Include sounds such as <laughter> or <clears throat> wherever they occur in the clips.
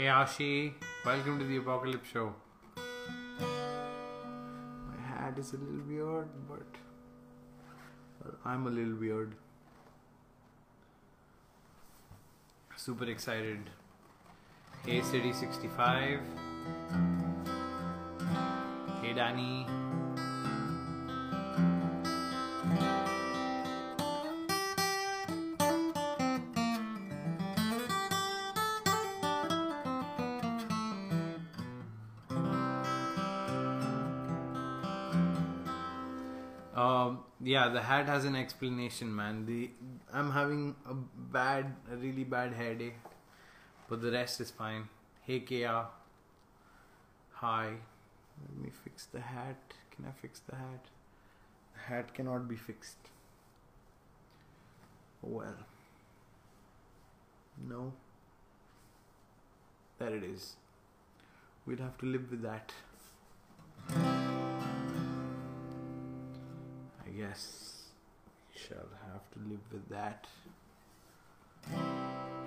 Hey Ashi, welcome to the Apocalypse Show. My hat is a little weird, but well, I'm a little weird. Super excited. Hey City 65. Hey Danny. Yeah, the hat has an explanation, man. The I'm having a bad, a really bad headache, but the rest is fine. Hey, Kia. Hi. Let me fix the hat. Can I fix the hat? The hat cannot be fixed. Well. No. There it is. We'll have to live with that. We shall have to live with that.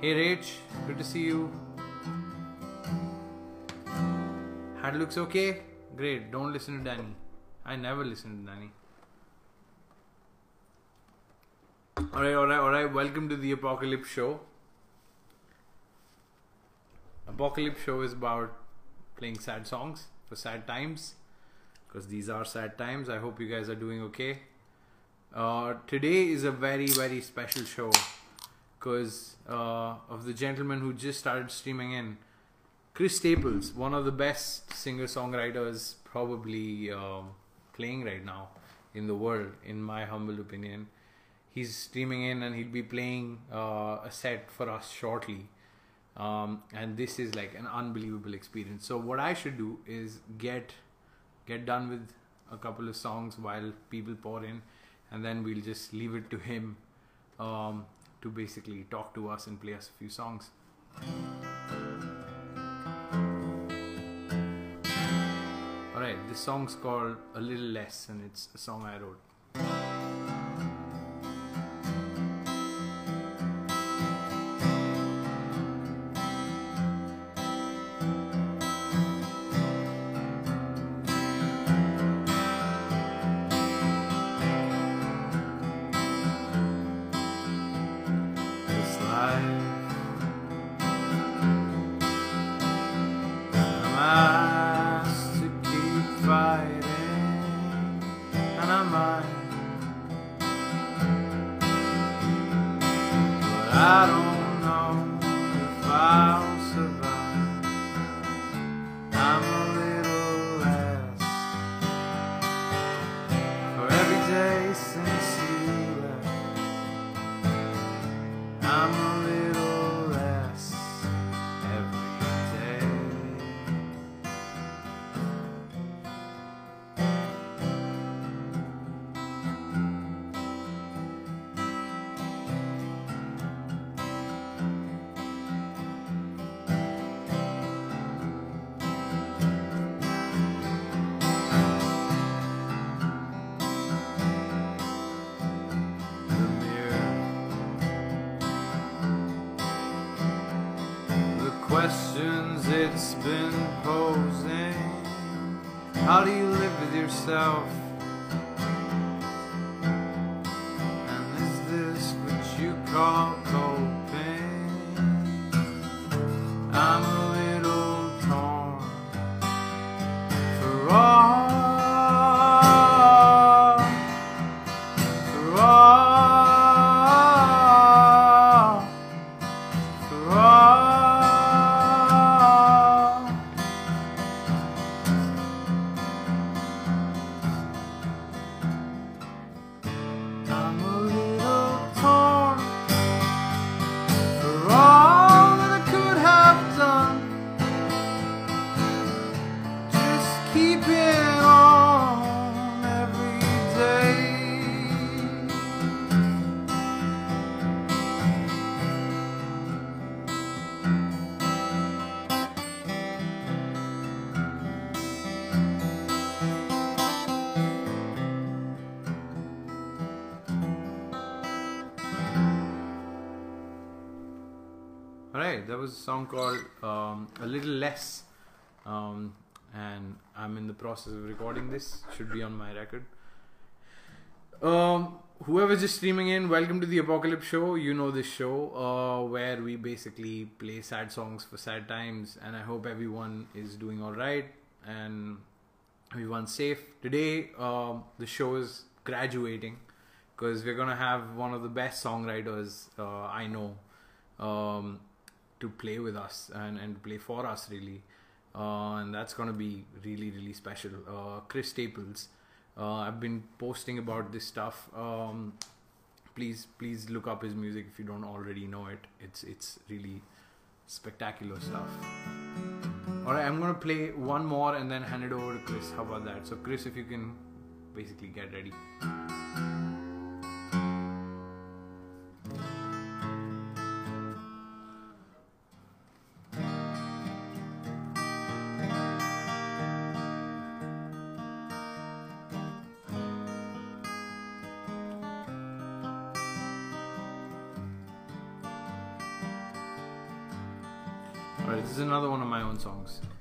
Hey Rach, good to see you. Hat looks okay? Great, don't listen to Danny. I never listen to Danny. Alright, alright, alright. Welcome to the Apocalypse Show. Apocalypse Show is about playing sad songs for sad times because these are sad times. I hope you guys are doing okay. Uh, today is a very very special show because uh, of the gentleman who just started streaming in, Chris Staples, one of the best singer songwriters probably um playing right now in the world, in my humble opinion. He's streaming in and he'll be playing uh, a set for us shortly. Um, and this is like an unbelievable experience. So what I should do is get get done with a couple of songs while people pour in and then we'll just leave it to him um, to basically talk to us and play us a few songs. Alright, this song's called A Little Less and it's a song I wrote. Questions it's been posing. How do you live with yourself? This. Should be on my record. Um, whoever's just streaming in, welcome to the Apocalypse Show. You know this show uh, where we basically play sad songs for sad times, and I hope everyone is doing all right and everyone's safe. Today, uh, the show is graduating because we're gonna have one of the best songwriters uh, I know um, to play with us and, and play for us really uh, and that's gonna be really really special. Uh, Chris Staples. Uh, I've been posting about this stuff. Um, please please look up his music if you don't already know it. It's it's really spectacular stuff. Alright I'm gonna play one more and then hand it over to Chris. How about that? So Chris if you can basically get ready songs.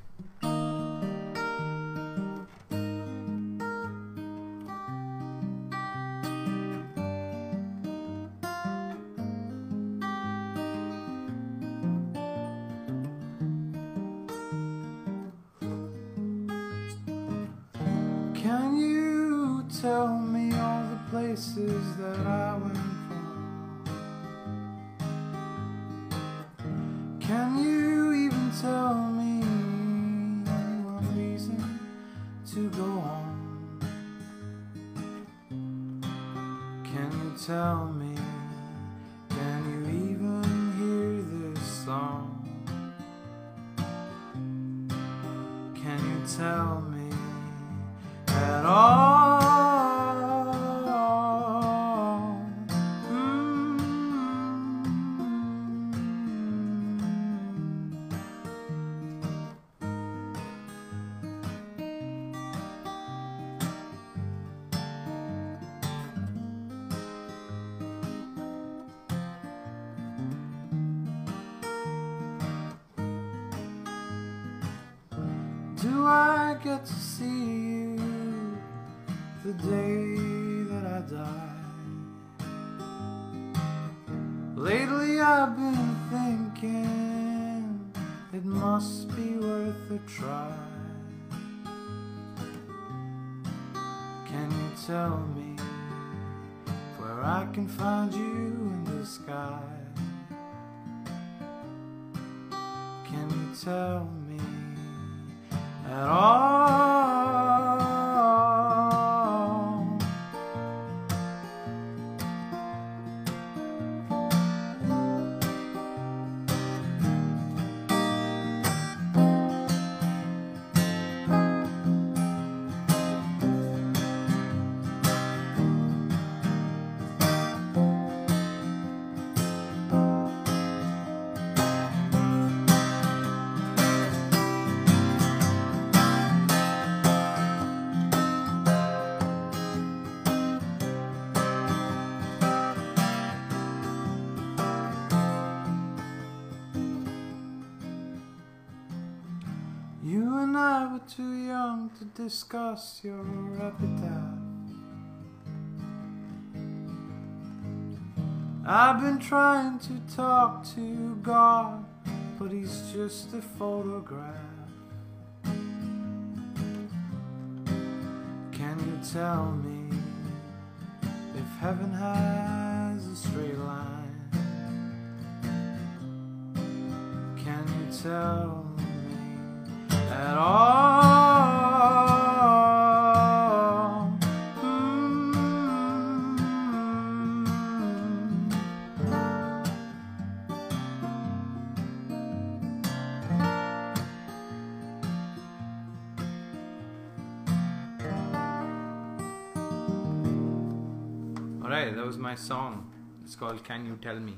Tell me were too young to discuss your epitaph. I've been trying to talk to God, but he's just a photograph. Can you tell me if heaven has a straight line? Can you tell at all? Mm. Alright, that was my song. It's called Can You Tell Me?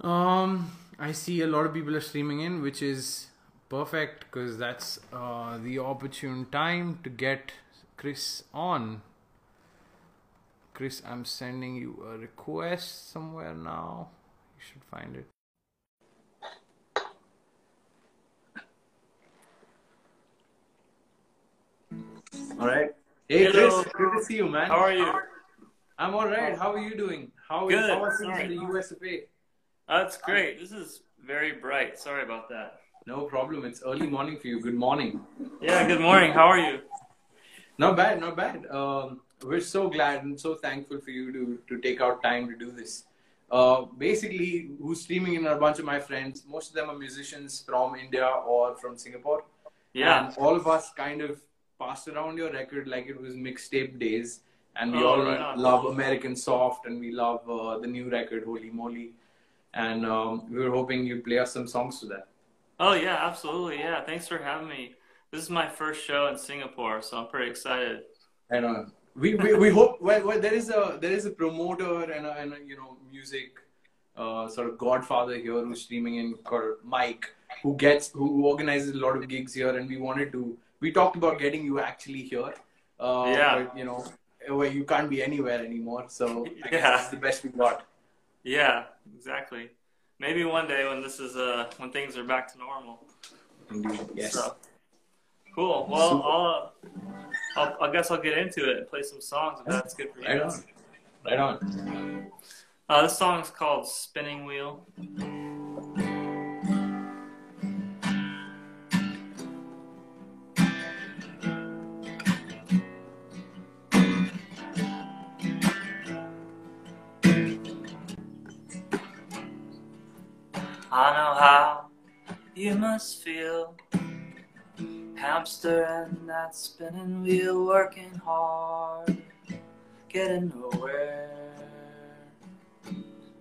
Um, I see a lot of people are streaming in, which is perfect because that's uh, the opportune time to get Chris on. Chris, I'm sending you a request somewhere now. You should find it. All right. Hey, Hello. Chris, good to see you, man. How are you? I'm all right. How are you doing? How, Good. How are things right. in the US of A? That's great. Um, this is very bright. Sorry about that. No problem. It's early morning for you. Good morning. Yeah, good morning. How are you? Not bad. Not bad. Um, we're so glad and so thankful for you to to take out time to do this. Uh, basically, who's streaming in are a bunch of my friends. Most of them are musicians from India or from Singapore. Yeah. And all of us kind of passed around your record like it was mixtape days. And we Oh, all love American Soft and we love uh, the new record, Holy Moly. And um, we were hoping you'd play us some songs to that. Oh, yeah, absolutely. Yeah. Thanks for having me. This is my first show in Singapore, so I'm pretty excited. And uh, we, we, we hope well, well there is a there is a promoter and a, and a you know music uh, sort of godfather here who's streaming in called Mike who gets who organizes a lot of gigs here and we wanted to we talked about getting you actually here uh, Yeah. but, you know where you can't be anywhere anymore so I guess Yeah. this is the best we got Yeah, exactly. Maybe one day when this is uh when things are back to normal. yes So, cool. Well, I'll, uh, I'll I guess I'll get into it and play some songs if that's good for you. right on right on Uh, this song is called Spinning Wheel. How you must feel. Hamster in that spinning wheel, working hard, getting nowhere.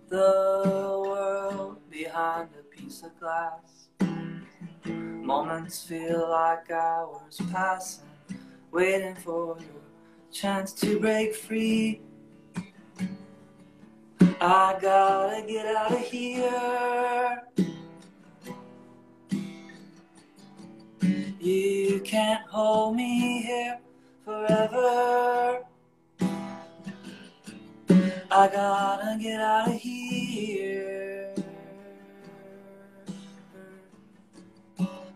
The world behind a piece of glass. Moments feel like hours passing, waiting for your chance to break free. I gotta get out of here. You can't hold me here forever. I gotta get out of here.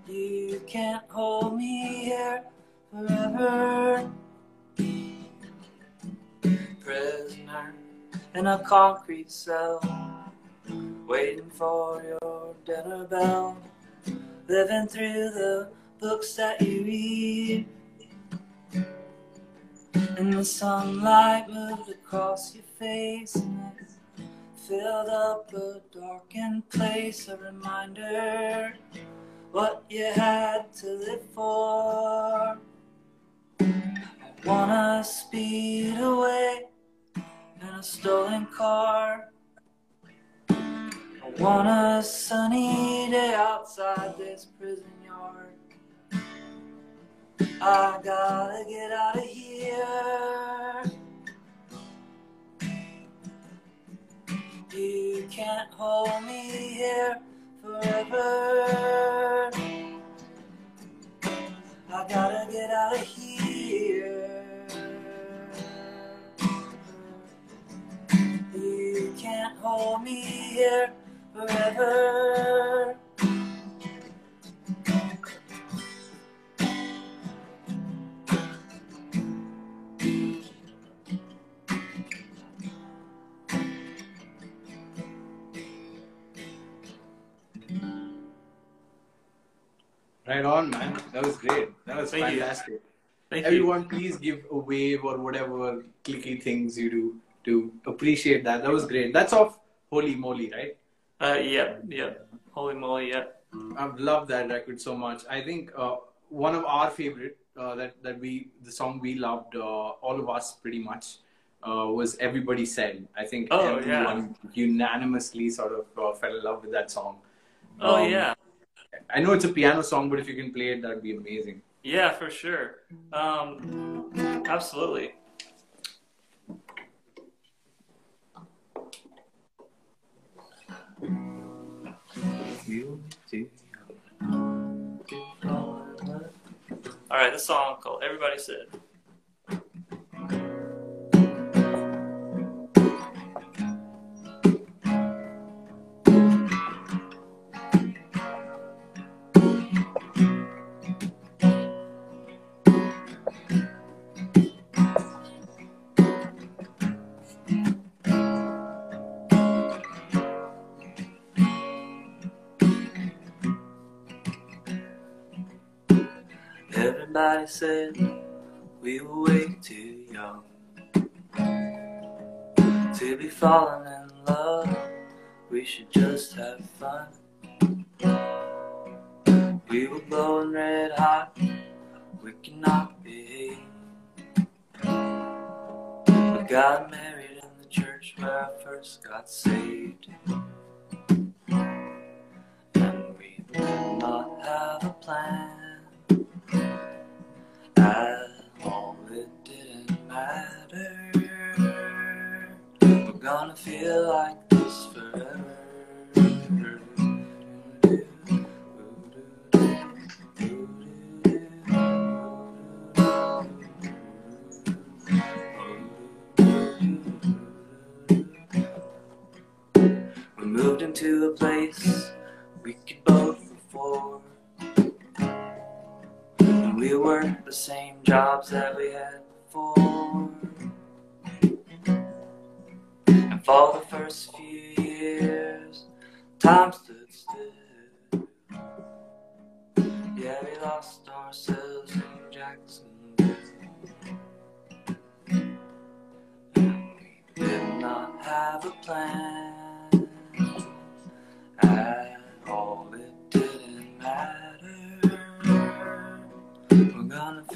You can't hold me here forever. Prisoner in a concrete cell, waiting for your dinner bell, living through the books that you read. And the sunlight moved across your face and it filled up a darkened place, a reminder what you had to live for. I wanna speed away in a stolen car. I want a sunny day outside this prison yard. I gotta get out of here. You can't hold me here forever. I gotta get out of here. You can't hold me here forever. Right on man that was great that was Thank you. fantastic Thank you. Everyone, please give a wave or whatever clicky things you do to appreciate that. That was great. That's off Holy Moly, right? Uh, yeah, yep. Holy moly, yeah. I've loved that record so much. I think uh, one of our favorite uh, that that we the song we loved uh, all of us pretty much uh, was Everybody Said. I think Oh, everyone unanimously sort of uh, fell in love with that song. Oh Um, yeah, I know it's a piano song, but if you can play it, that'd be amazing. yeah, for sure. Um, absolutely. All right, this song called "Everybody Said." Somebody said we were way too young to be falling in love. We should just have fun. We were blowing red hot. We cannot behave. We got married in the church where I first got saved. And we did not have a plan. All, it didn't matter. We're gonna feel like this forever. We moved into a place we could both afford. We worked the same jobs that we had before. And for the first few years, time stood still. Yeah, we lost ourselves in Jacksonville. We did not have a plan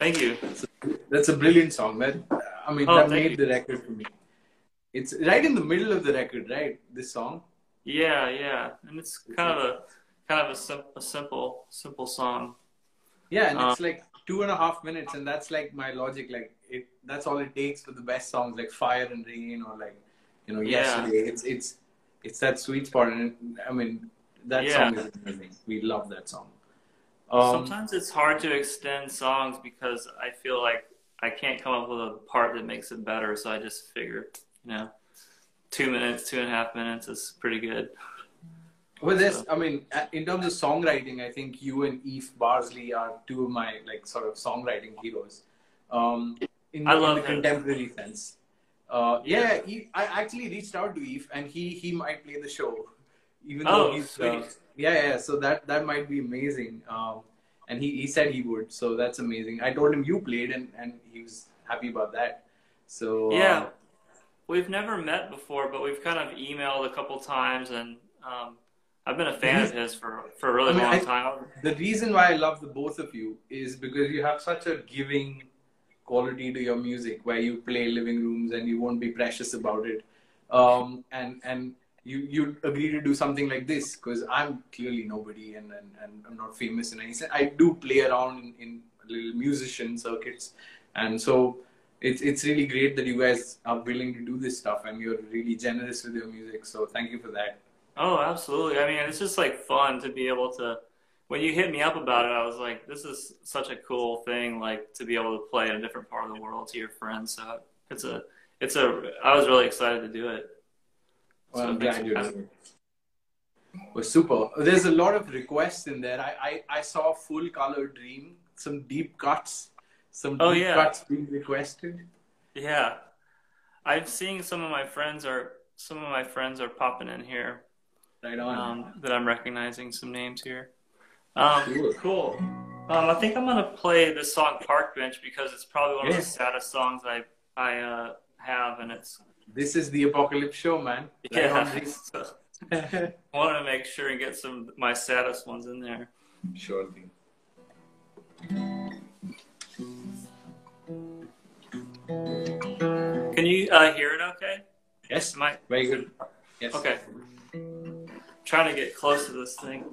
Thank you. That's a brilliant song. man. I mean, Oh, that made you. the record for me. It's right in the middle of the record, right? This song. Yeah, yeah, and it's kind of a kind of a, sim- a simple simple song. Yeah, and Uh, it's like two and a half minutes, and that's like my logic. Like it, that's all it takes for the best songs, like Fire and Rain, or like you know, Yeah. Yesterday. It's it's it's that sweet spot, and it, I mean, that Yeah. song is amazing. We love that song. Um, Sometimes it's hard to extend songs because I feel like I can't come up with a part that makes it better. So I just figure, you know, two minutes, two and a half minutes is pretty good. Well, there's, So- I mean, uh, in terms of songwriting, I think you and Eef Barzelay are two of my like sort of songwriting heroes. Um, in, I in the him. contemporary sense. Uh, yeah, Eef, I actually reached out to Eef, and he he might play the show, even though Oh, he's sweet. uh, yeah yeah. So that that might be amazing. Um, and he, he said he would, so that's amazing. I told him you played, and and he was happy about that. So uh, Yeah, we've never met before, but we've kind of emailed a couple times, and um, I've been a fan of his for for a really I mean, long I- time. the reason why I love the both of you is because you have such a giving quality to your music where you play living rooms and you won't be precious about it. Um, and and you you agree to do something like this because I'm clearly nobody and, and, and I'm not famous in any sense. I do play around in, in little musician circuits and so it's it's really great that you guys are willing to do this stuff and you're really generous with your music. So thank you for that. Oh, absolutely. I mean, it's just like fun to be able to. When you hit me up about it, I was like, "This is such a cool thing! Like to be able to play in a different part of the world to your friends." So it's a, it's a. I was really excited to do it. Well, I'm glad you did. Was super. There's a lot of requests in there. I, I, I saw full color dream, some deep cuts, some Oh, deep yeah. cuts being requested. Yeah, I'm seeing some of my friends are some of my friends are popping in here Right on. um, that I'm recognizing some names here. Um, Cool. cool. Um, I think I'm gonna play this song Park Bench because it's probably one of Yeah. the saddest songs I I uh, have, and it's this is the apocalypse show, man. Yeah. on, Reese. so I wanted to make sure and get some of my saddest ones in there. sure thing. Can you uh, hear it? Okay. Yes. Am I Very good. Yes. okay? trying to get close to this thing.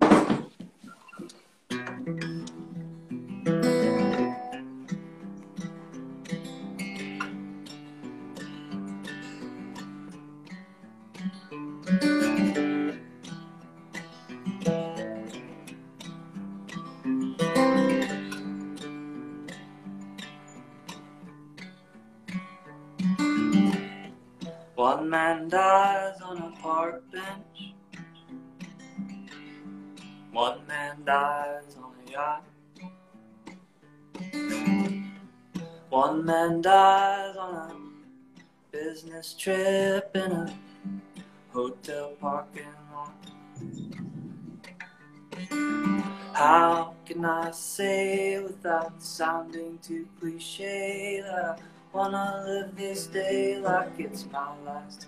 How can I say without sounding too cliche that I wanna live this day like it's my last?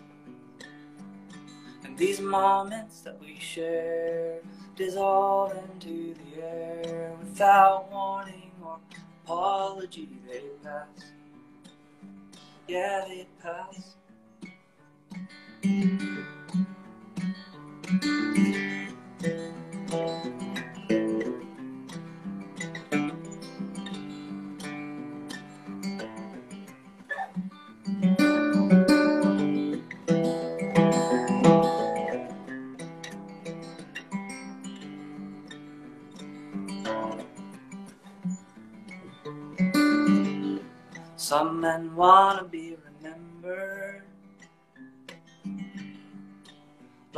And these moments that we share dissolve into the air without warning or apology. They pass, yeah, they pass.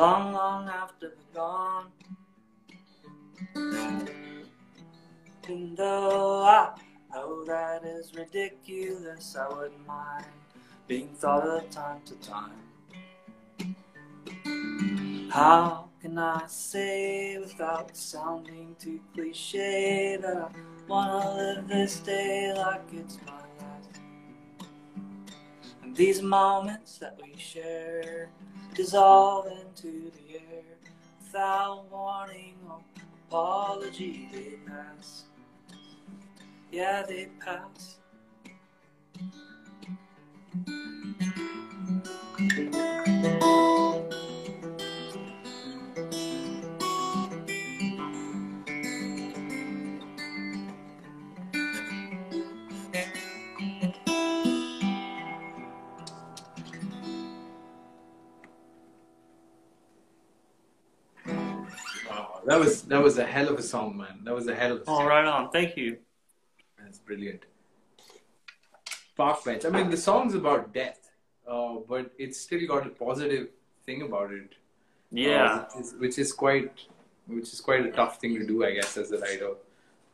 Long, long after they're gone. And though I know that is ridiculous, I wouldn't mind being thought of time to time. How can I say without sounding too cliche that I wanna live this day like it's? And these moments that we share dissolve into the air without warning or apology. They pass, yeah, they pass. Wow, that that was a hell of a song, man. That was a hell of a Oh, song. right on. Thank you. That's brilliant. Park bench. I mean, the song's about death, uh, but it's still got a positive thing about it. Yeah. uh, which, is, which is quite, which is quite a tough thing to do, I guess, as a writer.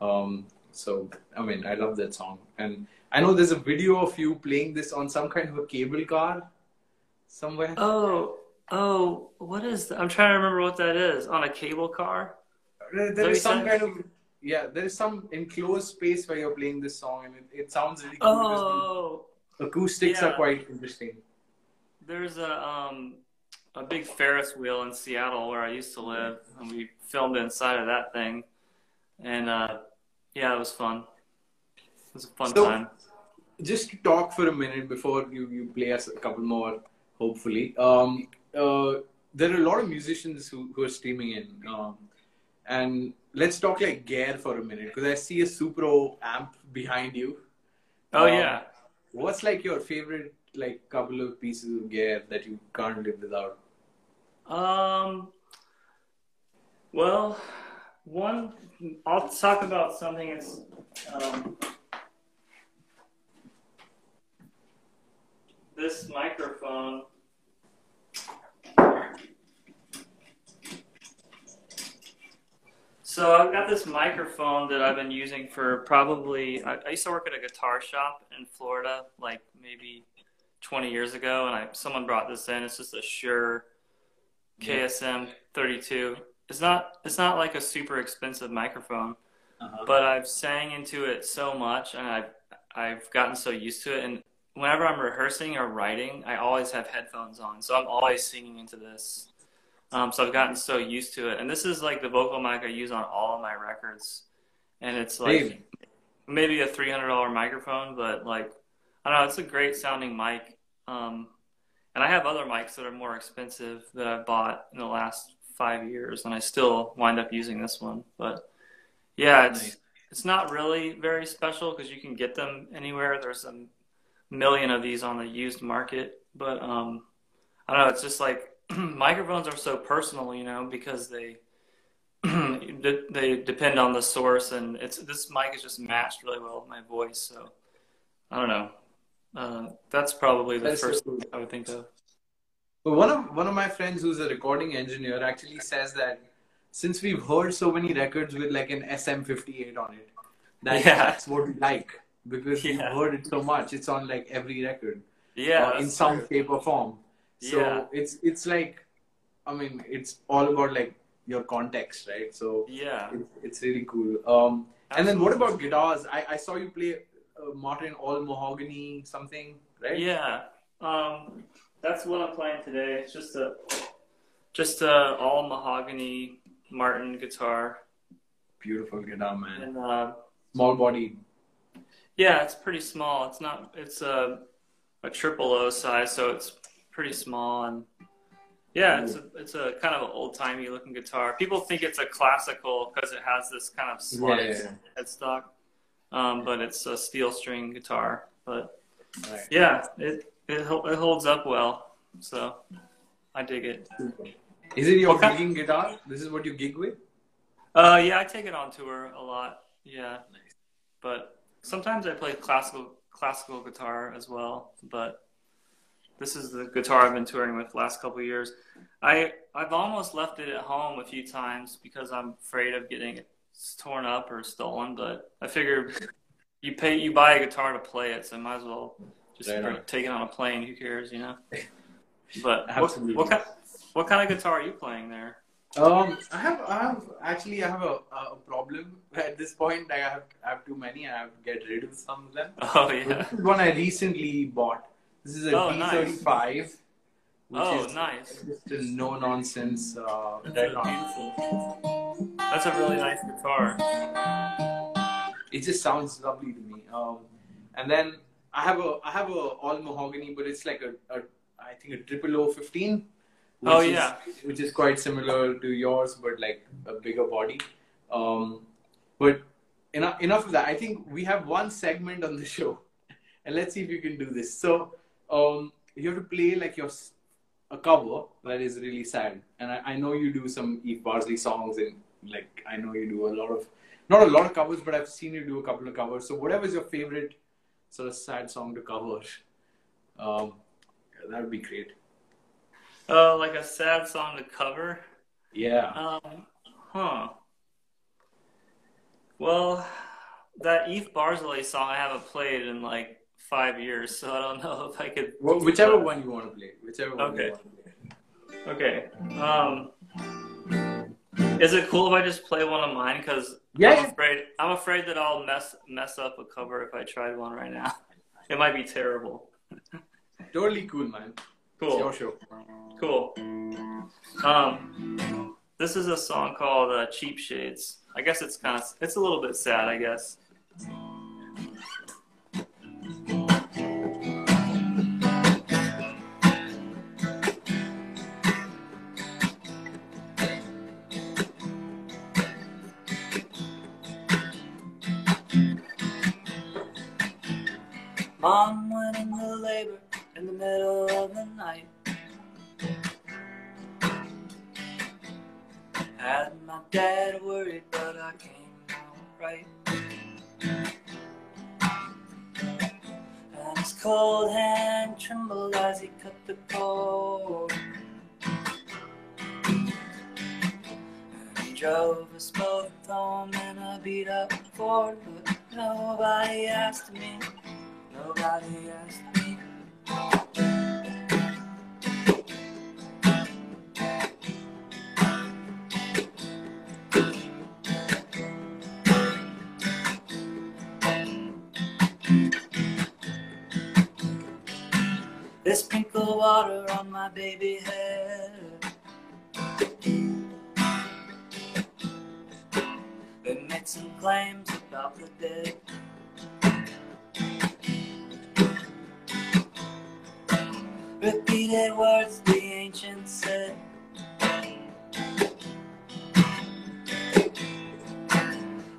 Um, so, I mean, I love that song, and I know there's a video of you playing this on some kind of a cable car somewhere. Oh, oh, what is that? I'm trying to remember what that is. On a cable car? There- Is there that is some kind of yeah, there is some enclosed space where you're playing this song, and it, it sounds really cool. Oh, acoustics are quite interesting. there's a um a big Ferris wheel in Seattle where I used to live, and we filmed inside of that thing, and uh, yeah, it was fun. It was a fun So- time. just to talk for a minute before you, you play us a couple more, hopefully. Um, uh, there are a lot of musicians who, who are streaming in. Um, and let's talk like gear for a minute because I see a Supro amp behind you. Oh Um, yeah. What's like your favorite like couple of pieces of gear that you can't live without? Um. Well, one. I'll talk about something that's. Um, this microphone. So I've got this microphone that I've been using for probably. I, I used to work at a guitar shop in Florida, like maybe 20 years ago, and I someone brought this in. It's just a Shure KSM 32. It's not it's not like a super expensive microphone, Uh-huh. but I've sang into it so much, and I've I've gotten so used to it. And whenever I'm rehearsing or writing, I always have headphones on, so I'm always singing into this. Um, so I've gotten so used to it, and this is like the vocal mic I use on all of my records, and it's like maybe a three hundred dollar microphone, but like I don't know, it's a great sounding mic. Um, and I have other mics that are more expensive that I've bought in the last five years, and I still wind up using this one. But yeah, it's Nice. it's not really very special because you can get them anywhere. There's a million of these on the used market, but um, I don't know. It's just like <clears throat> microphones are so personal, you know, because they <clears throat> they depend on the source, and it's this mic is just matched really well with my voice. So I don't know. Uh, that's probably the That's so first cool. I would think of. But one of one of my friends who's a recording engineer actually says that since we've heard so many records with like an SM58 on it, that Yeah. that's what we like because we've heard it so much. It's on like every record Yeah, uh, in some true. shape or form. So Yeah. it's it's like, I mean, it's all about like your context, right? So Yeah. it's, it's really cool. Um, and then what about guitars? I, I saw you play uh, Martin All Mahogany something, right? Yeah. Um, that's what I'm playing today. It's just a just a all mahogany Martin guitar, Beautiful guitar, man. and uh, Small body. yeah, it's pretty small. It's not. It's a a triple O size, so it's pretty small and. Yeah, it's a, it's a kind of an old timey looking guitar. People think it's a classical because it has this kind of slight Yeah, yeah, headstock, um, but it's a steel string guitar. But Right. yeah, it, it it holds up well, so I dig it. Is it your What gigging guitar? This is what you gig with? Uh, yeah, I take it on tour a lot. Yeah, but sometimes I play classical classical guitar as well. But this is the guitar I've been touring with the last couple of years. I I've almost left it at home a few times because I'm afraid of getting it torn up or stolen. But I figure you pay you buy a guitar to play it, so I might as well just take it on a plane. Who cares, you know? <laughs> But what, what kind what kind of guitar are you playing there? Um, I have, I have actually, I have a, a problem <laughs> at this point. I have, I have too many. I have to get rid of some of them. Oh yeah. This is one I recently bought. This is a Oh, nice. D35, which Oh, is nice. just a no nonsense uh, That's beautiful. That's a really nice guitar. It just sounds lovely to me. Um, and then I have a, I have a all mahogany, but it's like a, a I think a triple O 15. Which Oh, is, which is quite similar to yours, but like a bigger body. Um, but enough, enough of that. I think we have one segment on the show, <laughs> and let's see if you can do this. So um, you have to play like your a cover that is really sad, and I, I know you do some Eef Barzelay songs, and like I know you do a lot of not a lot of covers, but I've seen you do a couple of covers. So whatever is your favorite sort of sad song to cover, um, that would be great. Uh, like a sad song to cover. Yeah. Um, huh. Well, that Eef Barzelay song I haven't played in like five years, so I don't <laughs> know if I could. Well, whichever one you want to play. Whichever one Okay. you want to play. Okay. Um, is it cool if I just play one of mine? Because Yeah, I'm afraid I'm afraid that I'll mess mess up a cover if I tried one right now. <laughs> It might be terrible. Totally cool, man. Cool. Cool. Um, this is a song called uh, "Cheap Shades." I guess it's kind of it's a little bit sad. I guess. Mom went into labor in the middle of the night. Had my dad worried, but I came out right. And his cold hand trembled as he cut the cord. And he drove us both home in a beat up Ford, but nobody asked me. Me. They sprinkle water on my baby head. They make some claims about the dead. Repeated words the ancients said.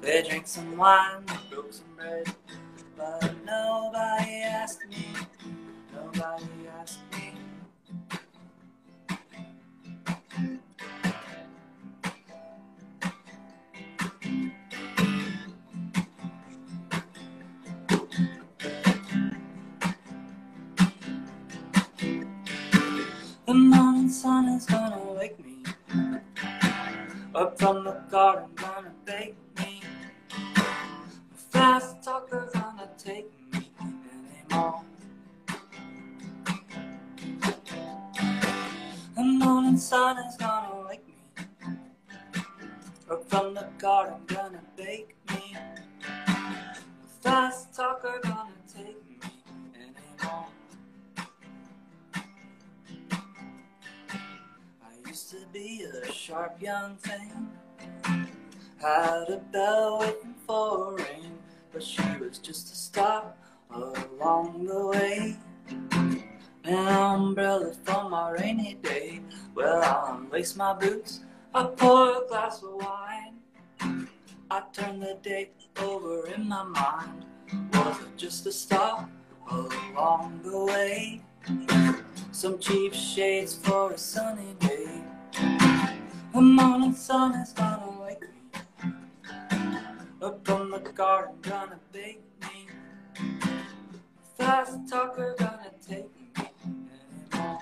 They drank some wine, they broke some bread, but nobody asked me. Nobody asked me. The morning sun is gonna wake me up from the garden, gonna bake me. The fast talkers gonna take me anymore. The morning sun is gonna wake me up from the garden, gonna bake me. The fast talker gonna to be a sharp young thing. Had a belle waiting for rain, but she was just a stop along the way. An umbrella for my rainy day. Well, I'll unlace my boots. I pour a glass of wine. I turn the day over in my mind. Was it just a stop along the way? Some cheap shades for a sunny day. The morning sun is gonna wake me up from the garden, gonna bake me. Fast talker gonna take me anymore.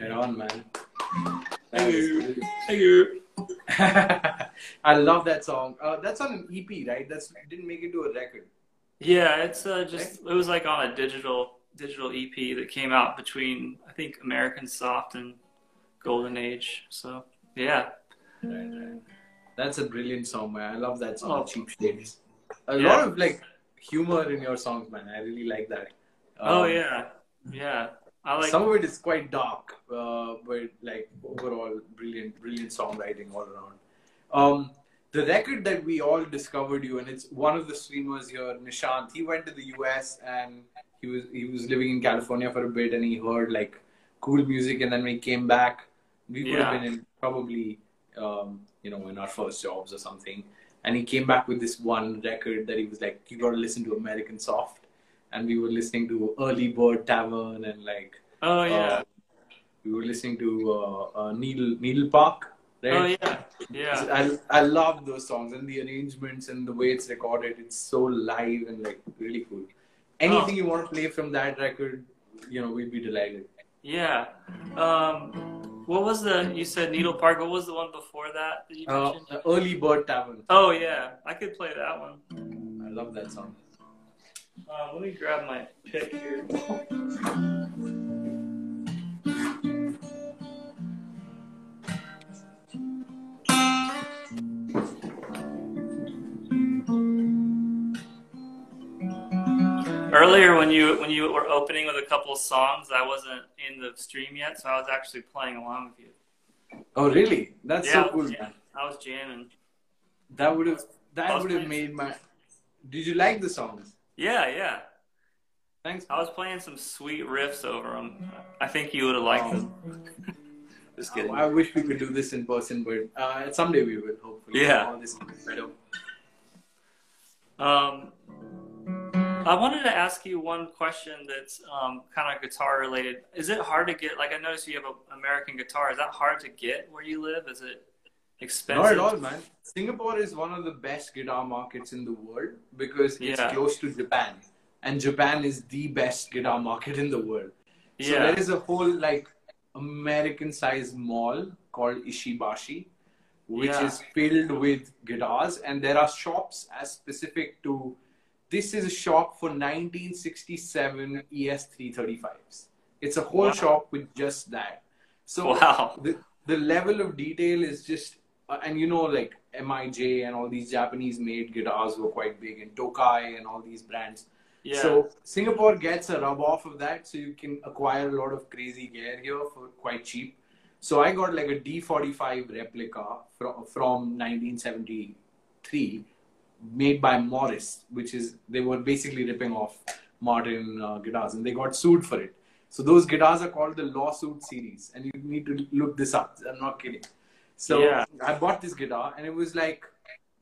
Right on, man. Thank you. Thank you. I love that song. Uh, that's on an EP, right? That's didn't make it to a record. Yeah, it's uh, just it was like on a digital digital EP that came out between I think American Soft and Golden Age. So yeah, Right, right. That's a brilliant song, man. I love that song, Oh. Cheap Shades. A Yeah. lot of like humor in your songs, man. I really like that. oh Um, yeah, yeah. I like Some of it is quite dark, uh, but like overall, brilliant, brilliant songwriting all around. Um, the record that we all discovered you, and it's one of the streamers here, Nishant. He went to the US and he was he was living in California for a bit, and he heard like cool music, and then when he came back, we would have been in probably um, you know in our first jobs or something, and he came back with this one record that he was like, you got to listen to American Soft and we were listening to Early Bird Tavern and like oh yeah, uh, we were listening to uh, uh, Needle Needle Park. Right? oh yeah, yeah. I I love those songs and the arrangements and the way it's recorded. It's so live and like really cool. Anything you want to play from that record, you know, we'd be delighted. Yeah. Um, what was the you said Needle Park? What was the one before that that you Uh? Early Bird Tavern. Oh yeah, I could play that one. I love that song. Uh, let me grab my pick here. Earlier, when you when you were opening with a couple of songs, I wasn't in the stream yet, so I was actually playing along with you. Oh really? That's Yeah, so cool, yeah. I was jamming. That would have that would have made my. Did you like the songs? Yeah, yeah. Thanks. I was playing some sweet riffs over them. I think you would have liked them. <laughs> Just kidding. I wish we could do this in person, but uh, someday we will. Hopefully, Yeah. All this better. Um, I wanted to ask you one question that's um, kind of guitar related. Is it hard to get? Like, I noticed you have an American guitar. Is that hard to get where you live? Is it expensive? Not at all, man. Singapore is one of the best guitar markets in the world because it's Yeah. close to Japan, and Japan is the best guitar market in the world. So Yeah. there is a whole like American-sized mall called Ishibashi, which Yeah. is filled with guitars, and there are shops as specific to. This is a shop for 1967 ES335s. It's a whole Wow. shop with just that. So Wow. the the level of detail is just uh, and you know like MIJ and all these Japanese made guitars were quite big and Tokai and all these brands. Yeah. So Singapore gets a rub off of that, so you can acquire a lot of crazy gear here for quite cheap. So I got like a D45 replica from from 1973, made by Morris, which is they were basically ripping off Martin uh, guitars, and they got sued for it. So those guitars are called the lawsuit series, and you need to look this up. I'm not kidding. So Yeah. I bought this guitar, and it was like,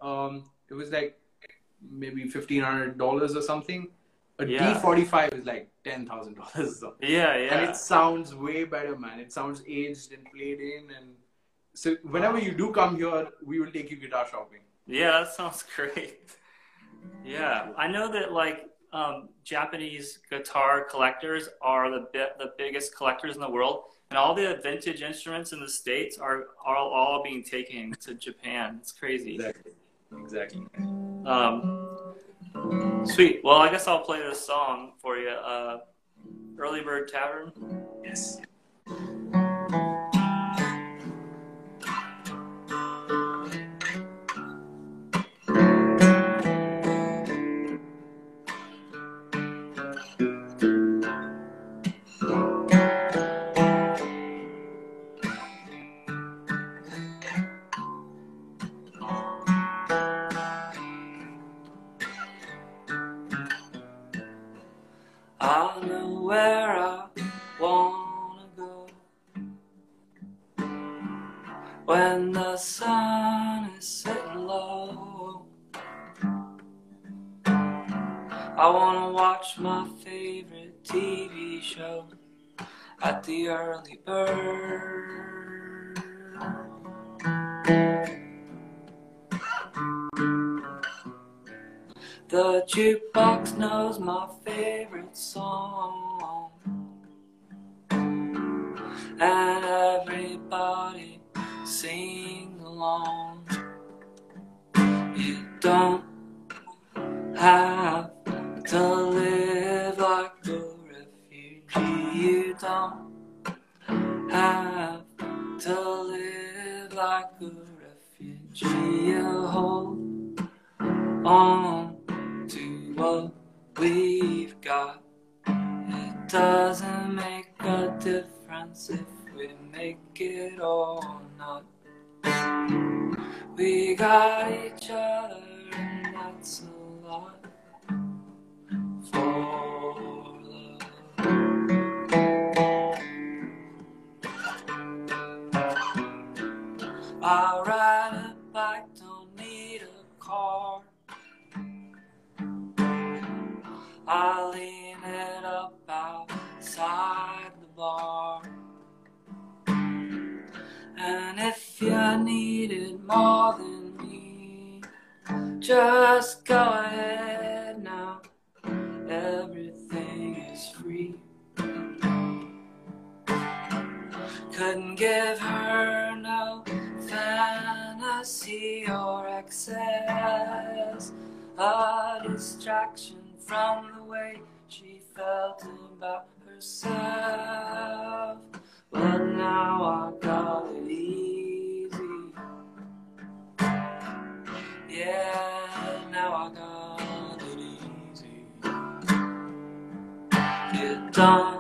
um, it was like maybe fifteen hundred dollars or something. A Yeah. 45 is like ten thousand dollars. So. yeah, And it sounds way better, man. It sounds aged and played in, and so whenever you do come here, we will take you guitar shopping. Yeah, that sounds <laughs> great. Yeah, I know that like um, Japanese guitar collectors are the bi- the biggest collectors in the world, and all the vintage instruments in the states are are all being taken to Japan. It's crazy. Exactly. Exactly. Um, sweet. Well, I guess I'll play this song for you. Uh, Early Bird Tavern. Yes. The early bird. The jukebox knows my favorite song. And everybody sing along. You don't have You hold on to what we've got. It doesn't make a difference if we make it or not. We got each other, and that's a lot for love. I ride a bike, don't need a car. I lean it up outside the bar. And if you need it more than me, just go ahead now. Everything is free. Couldn't give her no fantasy your excess. A distraction from the way she felt about herself. But now I got it easy. Yeah, now I got it easy. You don't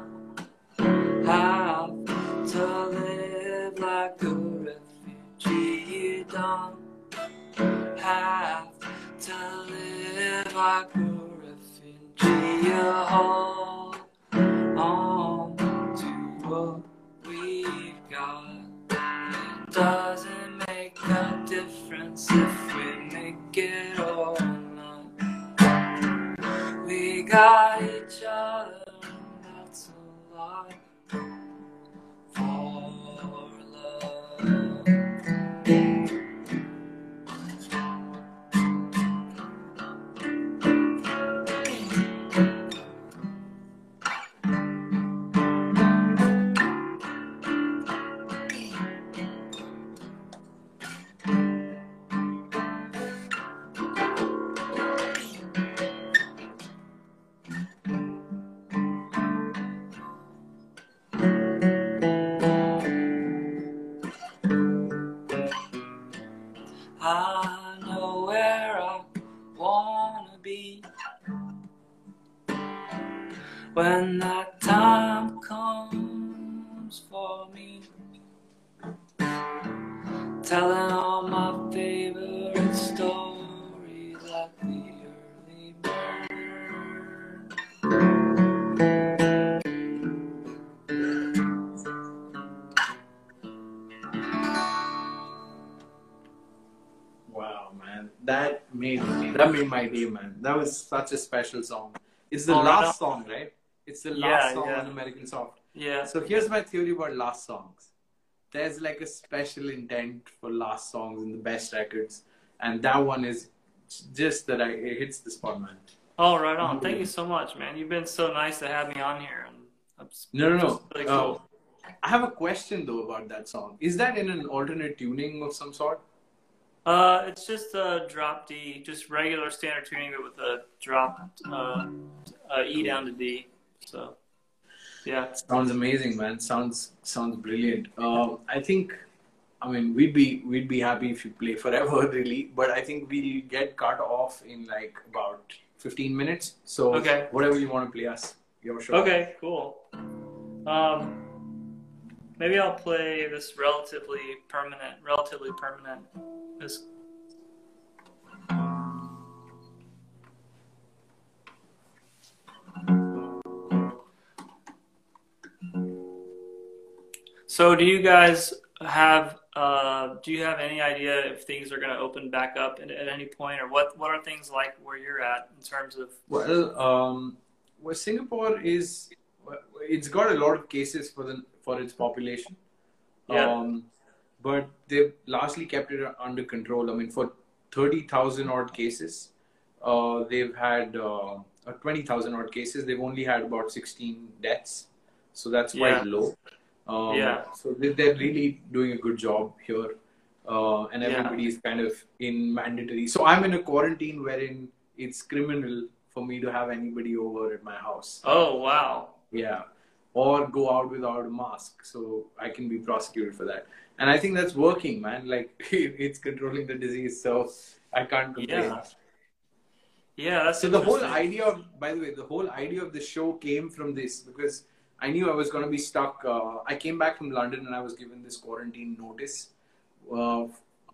my day, man. That was such a special song. It's the Oh, last no. song, right? It's the Yeah, last song yeah. on American Soft. Yeah. So here's my theory about last songs. There's like a special intent for last songs in the best records, and that one is just that I it hits the spot, man. Oh, right on. Thank you so much, man. You've been so nice to have me on here. No, no, no. really Uh, cool. I have a question though about that song. Is that in an alternate tuning of some sort? Uh, it's just a drop D, just regular standard tuning, but with a drop uh, uh, E down to D. So, yeah. Sounds amazing, man. Sounds sounds brilliant. Um, I think, I mean, we'd be we'd be happy if you play forever, <laughs> really. But I think we'll get cut off in like about fifteen minutes. So Okay. whatever you want to play us, your show. Okay, cool. Um, maybe I'll play this relatively permanent, relatively permanent. This. So, do you guys have? Uh, do you have any idea if things are going to open back up at, at any point, or what? What are things like where you're at in terms of? Well, um, well, Singapore is it's got a lot of cases for the for its population. Yeah. Um, but they've largely kept it under control. I mean, for thirty thousand odd cases, uh, they've had uh, uh, twenty thousand odd cases. They've only had about sixteen deaths, so that's quite Yeah. low. Um, Yeah. So they- they're really doing a good job here, uh, and Yeah. everybody's kind of in mandatory. So I'm in a quarantine wherein it's criminal for me to have anybody over at my house. Oh wow! Yeah. Or go out without a mask. So I can be prosecuted for that. And I think that's working, man. Like <laughs> it's controlling the disease. So I can't complain. Yeah. Yeah, that's So the whole idea of, by the way, the whole idea of the show came from this because I knew I was going to be stuck. Uh, I came back from London and I was given this quarantine notice uh,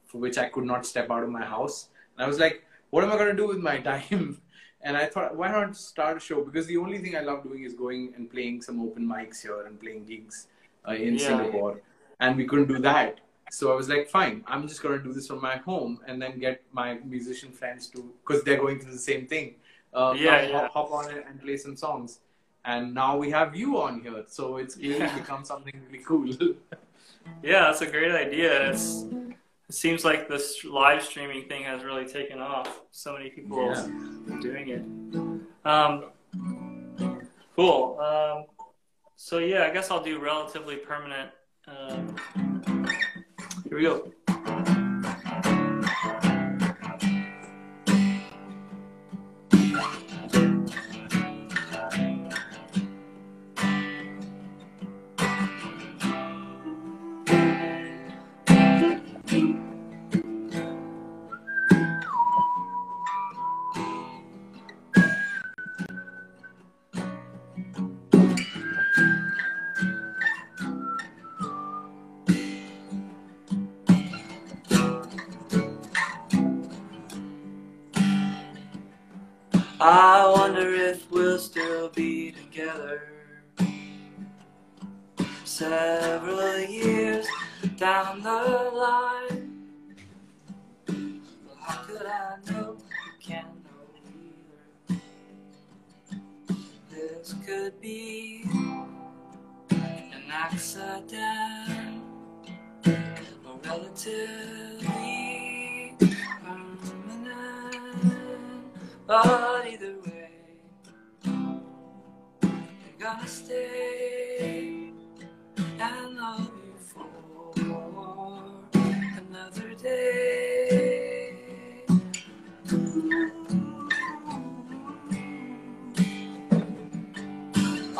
for which I could not step out of my house. And I was like, what am I going to do with my <laughs> time? And I thought, why not start a show? Because the only thing I love doing is going and playing some open mics here and playing gigs uh, in Yeah. Singapore. And we couldn't do that. So I was like, fine, I'm just going to do this from my home and then get my musician friends to, because they're going through the same thing. Uh, Yeah, come, yeah. Hop, hop on it and play some songs. And now we have you on here. So it's really Yeah. <laughs> become something really cool. Yeah, that's a great idea. It's it seems like this live streaming thing has really taken off. So many people Yeah. are doing it. Um, cool. Um, so yeah, I guess I'll do relatively permanent. Um, here we go. Be an accident or relatively permanent. But either way, you're gonna stay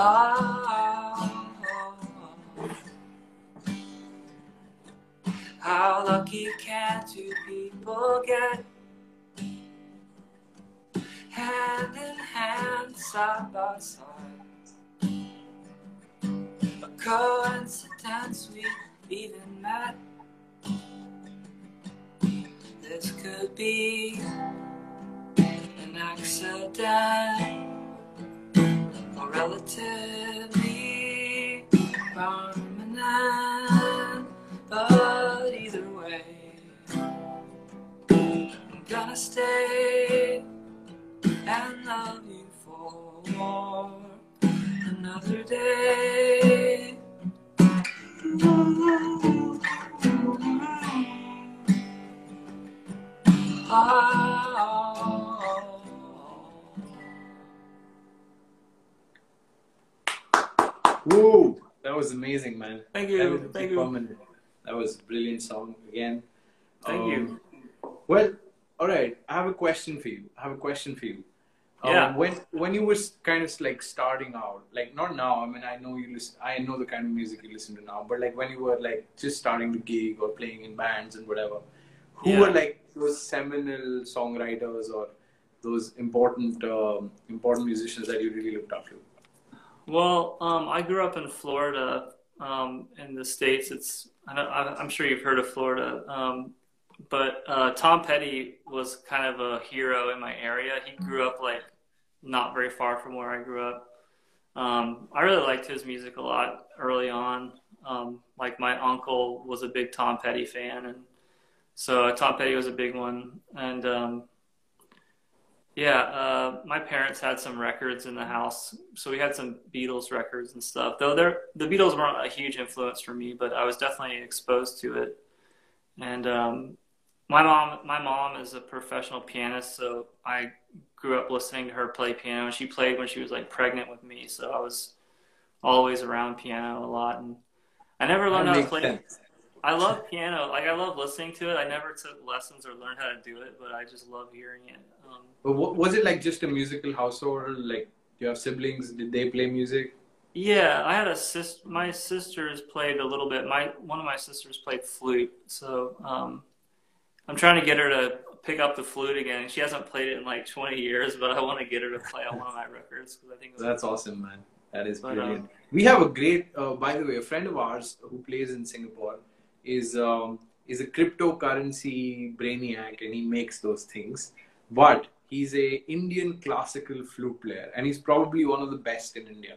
Ah, how lucky can two people get? hand in hand, side by side. A coincidence we even met. This could be an accident relatively permanent. But either way, I'm gonna stay and love you for another day. Ah, Whoa, that was amazing, man. Thank you. Thank you. minute. That was a brilliant song again. Thank you. Well, all right. I have a question for you. I have a question for you. Um, Yeah. When when you were kind of like starting out, like not now. I mean, I know you listen. I know the kind of music you listen to now. But like when you were like just starting to gig or playing in bands and whatever, who Yeah. were like those seminal songwriters or those important um, important musicians that you really looked up to? Well, um, I grew up in Florida, um, in the states. It's I I'm sure you've heard of Florida, um, but uh, Tom Petty was kind of a hero in my area. He grew up like not very far from where I grew up. Um, I really liked his music a lot early on. Um, like my uncle was a big Tom Petty fan, and so Tom Petty was a big one. And um, yeah, uh, my parents had some records in the house, so we had some Beatles records and stuff. Though they're, the Beatles weren't a huge influence for me, but I was definitely exposed to it. And um, my mom, my mom is a professional pianist, so I grew up listening to her play piano. She played when she was like pregnant with me, so I was always around piano a lot. And I never learned how to play. sense. I love piano. Like I love listening to it. I never took lessons or learned how to do it, but I just love hearing it. Um, But wa- was it like just a musical household? Like, do you have siblings? Did they play music? yeah, I had a sis. My sisters played a little bit. My one of my sisters played flute, so um, I'm trying to get her to pick up the flute again. She hasn't played it in like 20 years, but I want to get her to play on one of my records because I think it was That's awesome, man. That is But, brilliant. um, we have a great, uh, by the way, a friend of ours who plays in Singapore is um, is a cryptocurrency brainiac, and he makes those things. But he's a Indian classical flute player, and he's probably one of the best in India.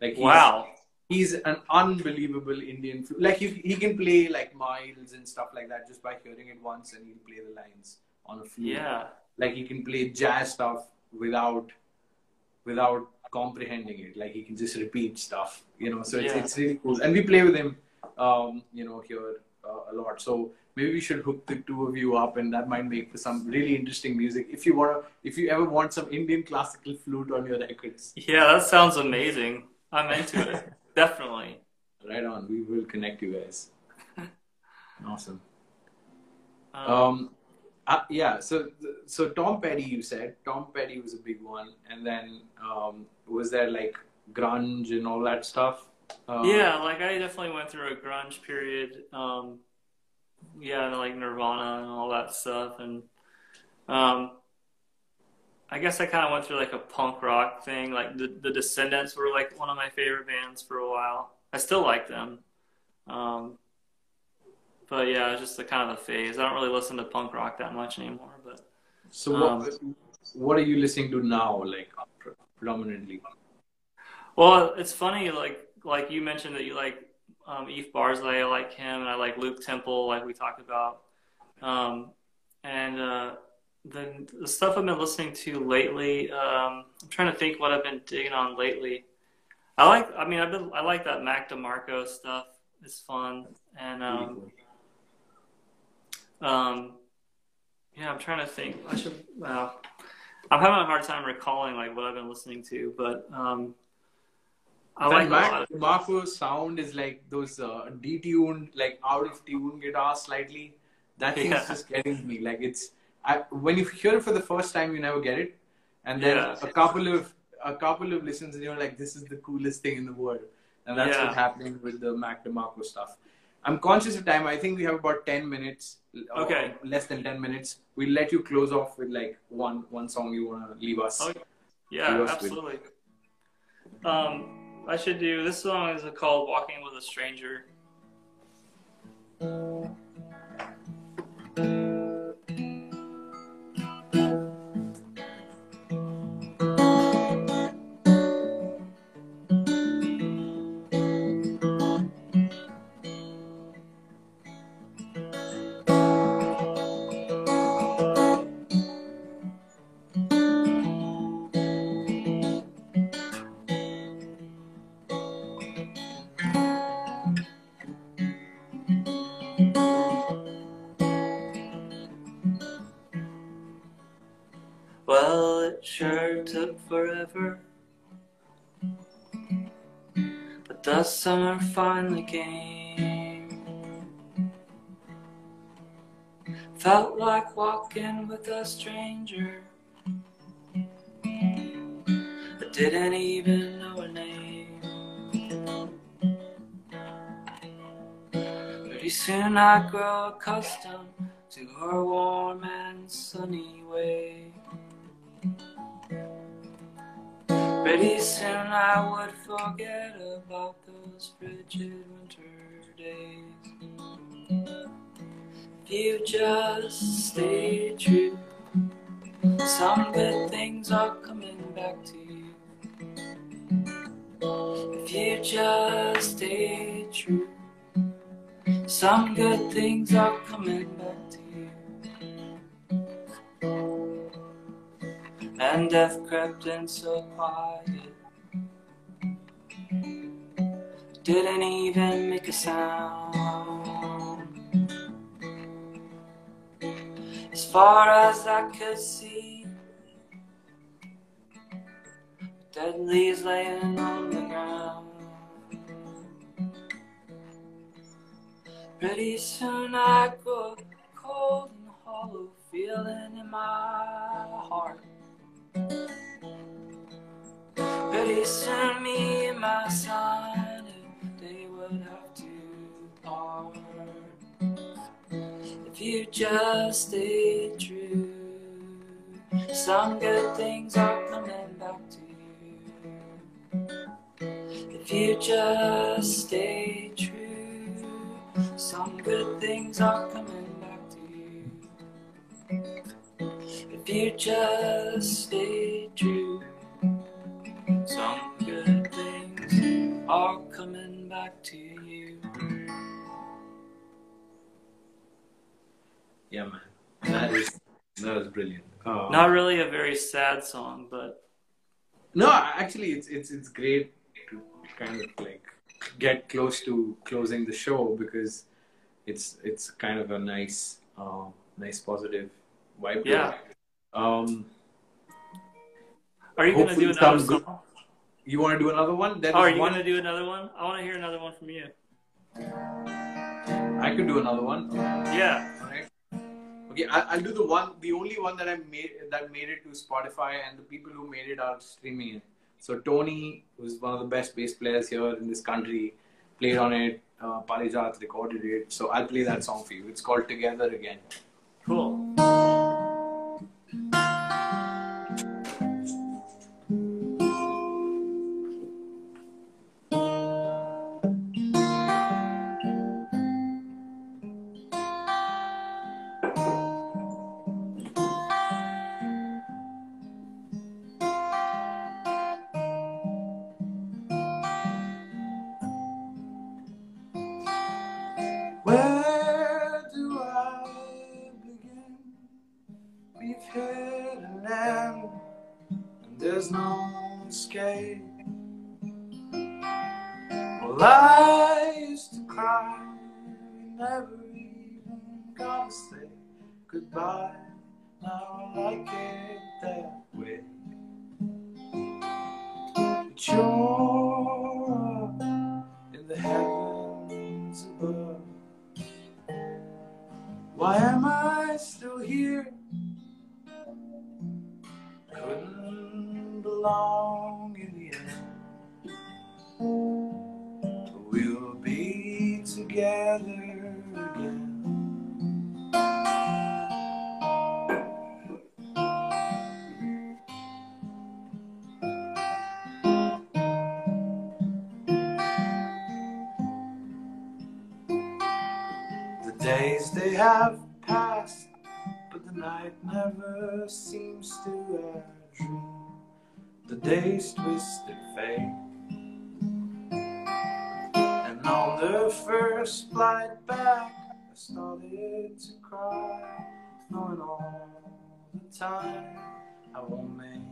Like, he's, wow. he's an unbelievable Indian flute. Like, he, he can play like miles and stuff like that just by hearing it once, and he'll play the lines on a flute Yeah, like he can play jazz stuff without without comprehending it like he can just repeat stuff you know so it's, Yeah. it's really cool and we play with him um, you know here uh, a lot. So maybe we should hook the two of you up and that might make for some really interesting music. If you want to if you ever want some indian classical flute on your records. Yeah, that sounds amazing. I'm into it. <laughs> Definitely. right on. We will connect you guys. <laughs> Awesome. Um, um uh, yeah so so tom petty you said. Tom petty was a big one. And then um was there like grunge and all that stuff uh, Yeah, like I definitely went through a grunge period. Um, yeah, and, like Nirvana and all that stuff, and um, I guess I kind of went through like a punk rock thing. Like the the Descendents were like one of my favorite bands for a while. I still like them, um, but yeah, it's just the kind of a phase. I don't really listen to punk rock that much anymore. But so what what are you listening to now like predominantly Well, it's funny, like like you mentioned that you like um, Eef Barzelay. I like him, and I like Luke Temple, like we talked about. Um, and uh, the the stuff I've been listening to lately, um, I'm trying to think what I've been digging on lately. I like, I mean, I've been I like that Mac DeMarco stuff. It's fun, and um, um, yeah, I'm trying to think. I should. Well, I'm having a hard time recalling like what I've been listening to, but um, I like that a Mac DeMarco sound is like those uh, detuned, like out of tune guitars slightly. That thing's Yeah. just getting me. Like it's I, when you hear it for the first time, you never get it, and then Yeah. a couple of a couple of listens, and you're like, "This is the coolest thing in the world," and that's Yeah. what's happening with the Mac DeMarco stuff. I'm conscious of time. I think we have about ten minutes. Okay. Less than ten minutes. We'll let you close off with like one one song you want to leave us. Okay. Yeah, else would- absolutely. Um, I should do this song is called "Walking with a Stranger." Summer finally came. Felt like walking with a stranger. I didn't even know her name. Pretty soon I grow accustomed to her warm and sunny way. Pretty soon I would forget about those frigid winter days. If you just stay true, some good things are coming back to you. If you just stay true, some good things are coming back And death crept in so quiet, didn't even make a sound. As far as I could see, dead leaves laying on the ground. Pretty soon I grow cold and hollow feeling in my heart. Pretty soon me and my son, they would have to part. If you just stay true, some good things are coming back to you. If you just stay true, some good things are coming If you just stay true, some good things are coming back to you. Yeah, man. That is that was brilliant. Uh, Not really a very sad song, but No, actually, it's it's it's great to kind of like get close to closing the show because it's it's kind of a nice, uh, nice positive vibe. Yeah. Um, are you going to do another some good- song? you want to do another one? There Oh, are you one. going to do another one? I want to hear another one from you. I could do another one. Yeah. Okay, I, I'll do the one, the only one that I made that made it to Spotify, and the people who made it are streaming it. So Tony, who's one of the best bass players here in this country, played on it. Uh, Parijat recorded it. So I'll play that song for you. It's called Together Again. Cool. Fade. And on the first flight back, I started to cry, knowing all the time I won't make.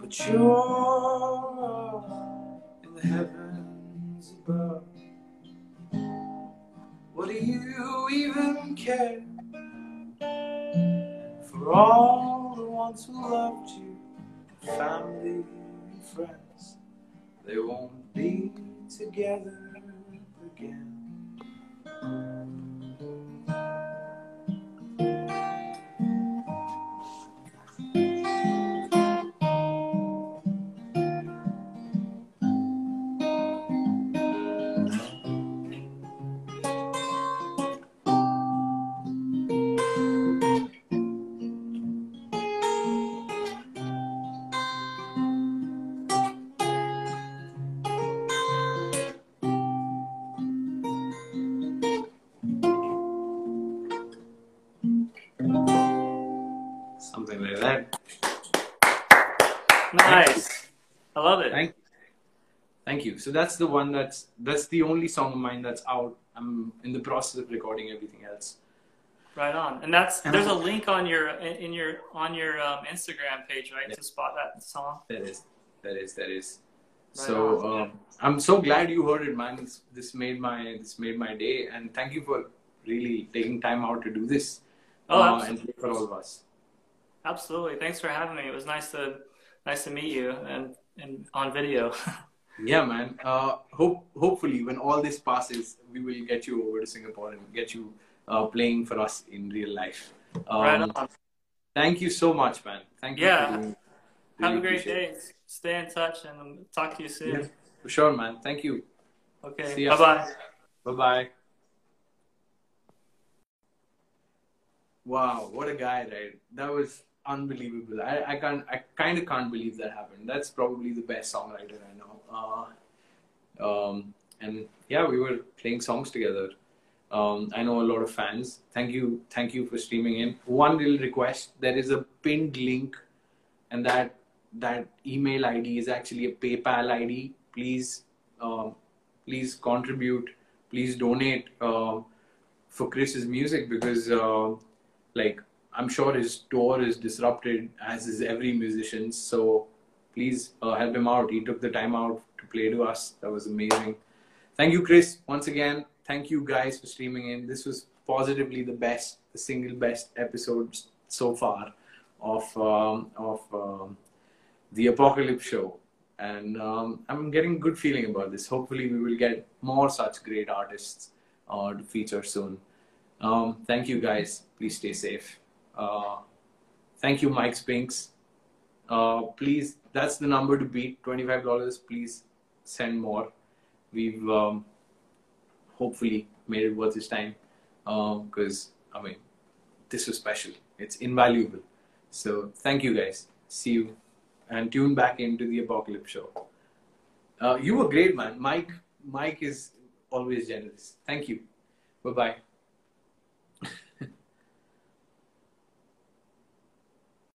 But you're in the heavens above. What do you even care for all the ones who loved you, family and friends? they won't be together again. So that's the one that's that's the only song of mine that's out. I'm in the process of recording everything else. Right on. And that's there's a link on your in your on your um, Instagram page, right, Yeah. to spot that song. That is, that is, that is. Right so on. um, I'm so glad you heard it, man. This, this made my this made my day, and thank you for really taking time out to do this. Oh, uh, absolutely. and for all of us. Absolutely. Thanks for having me. It was nice to nice to meet you and and on video. <laughs> Yeah, man. Uh, hope hopefully when all this passes, we will get you over to Singapore and get you uh, playing for us in real life. Um, right on. Thank you so much, man. Thank you. Yeah. Doing, Have a great day. Stay in touch and talk to you soon. Yeah, for sure, man. Thank you. Okay. ya. Bye bye. Bye bye. Wow, what a guy, right? That was unbelievable. I, I can't I kind of can't believe that happened. That's probably the best songwriter I know. Uh, um, and yeah, we were playing songs together. Um, I know a lot of fans. Thank you, thank you for streaming in. One little request: there is a pinned link, and that that email ID is actually a PayPal ID. Please, um, please contribute. Please donate uh, for Chris's music because, uh, like, I'm sure his tour is disrupted, as is every musician's. So please uh, help him out. He took the time out to play to us. That was amazing. Thank you, Chris, once again. Thank you guys for streaming in. This was positively the best, the single best episode so far of um, of um, the Apocalypse Show, and um, I'm getting good feeling about this. Hopefully, we will get more such great artists uh, to feature soon. Um, thank you, guys. Please stay safe. Uh, thank you, Mike Spinks. Uh, please, that's the number to beat. Twenty-five dollars. Please send more. We've um, hopefully made it worth his time because I mean, this was special. It's invaluable. So thank you, guys. See you, and tune back into the Apocalypse Show. Uh, you were great, man. Mike. Mike is always generous. Thank you. Bye bye.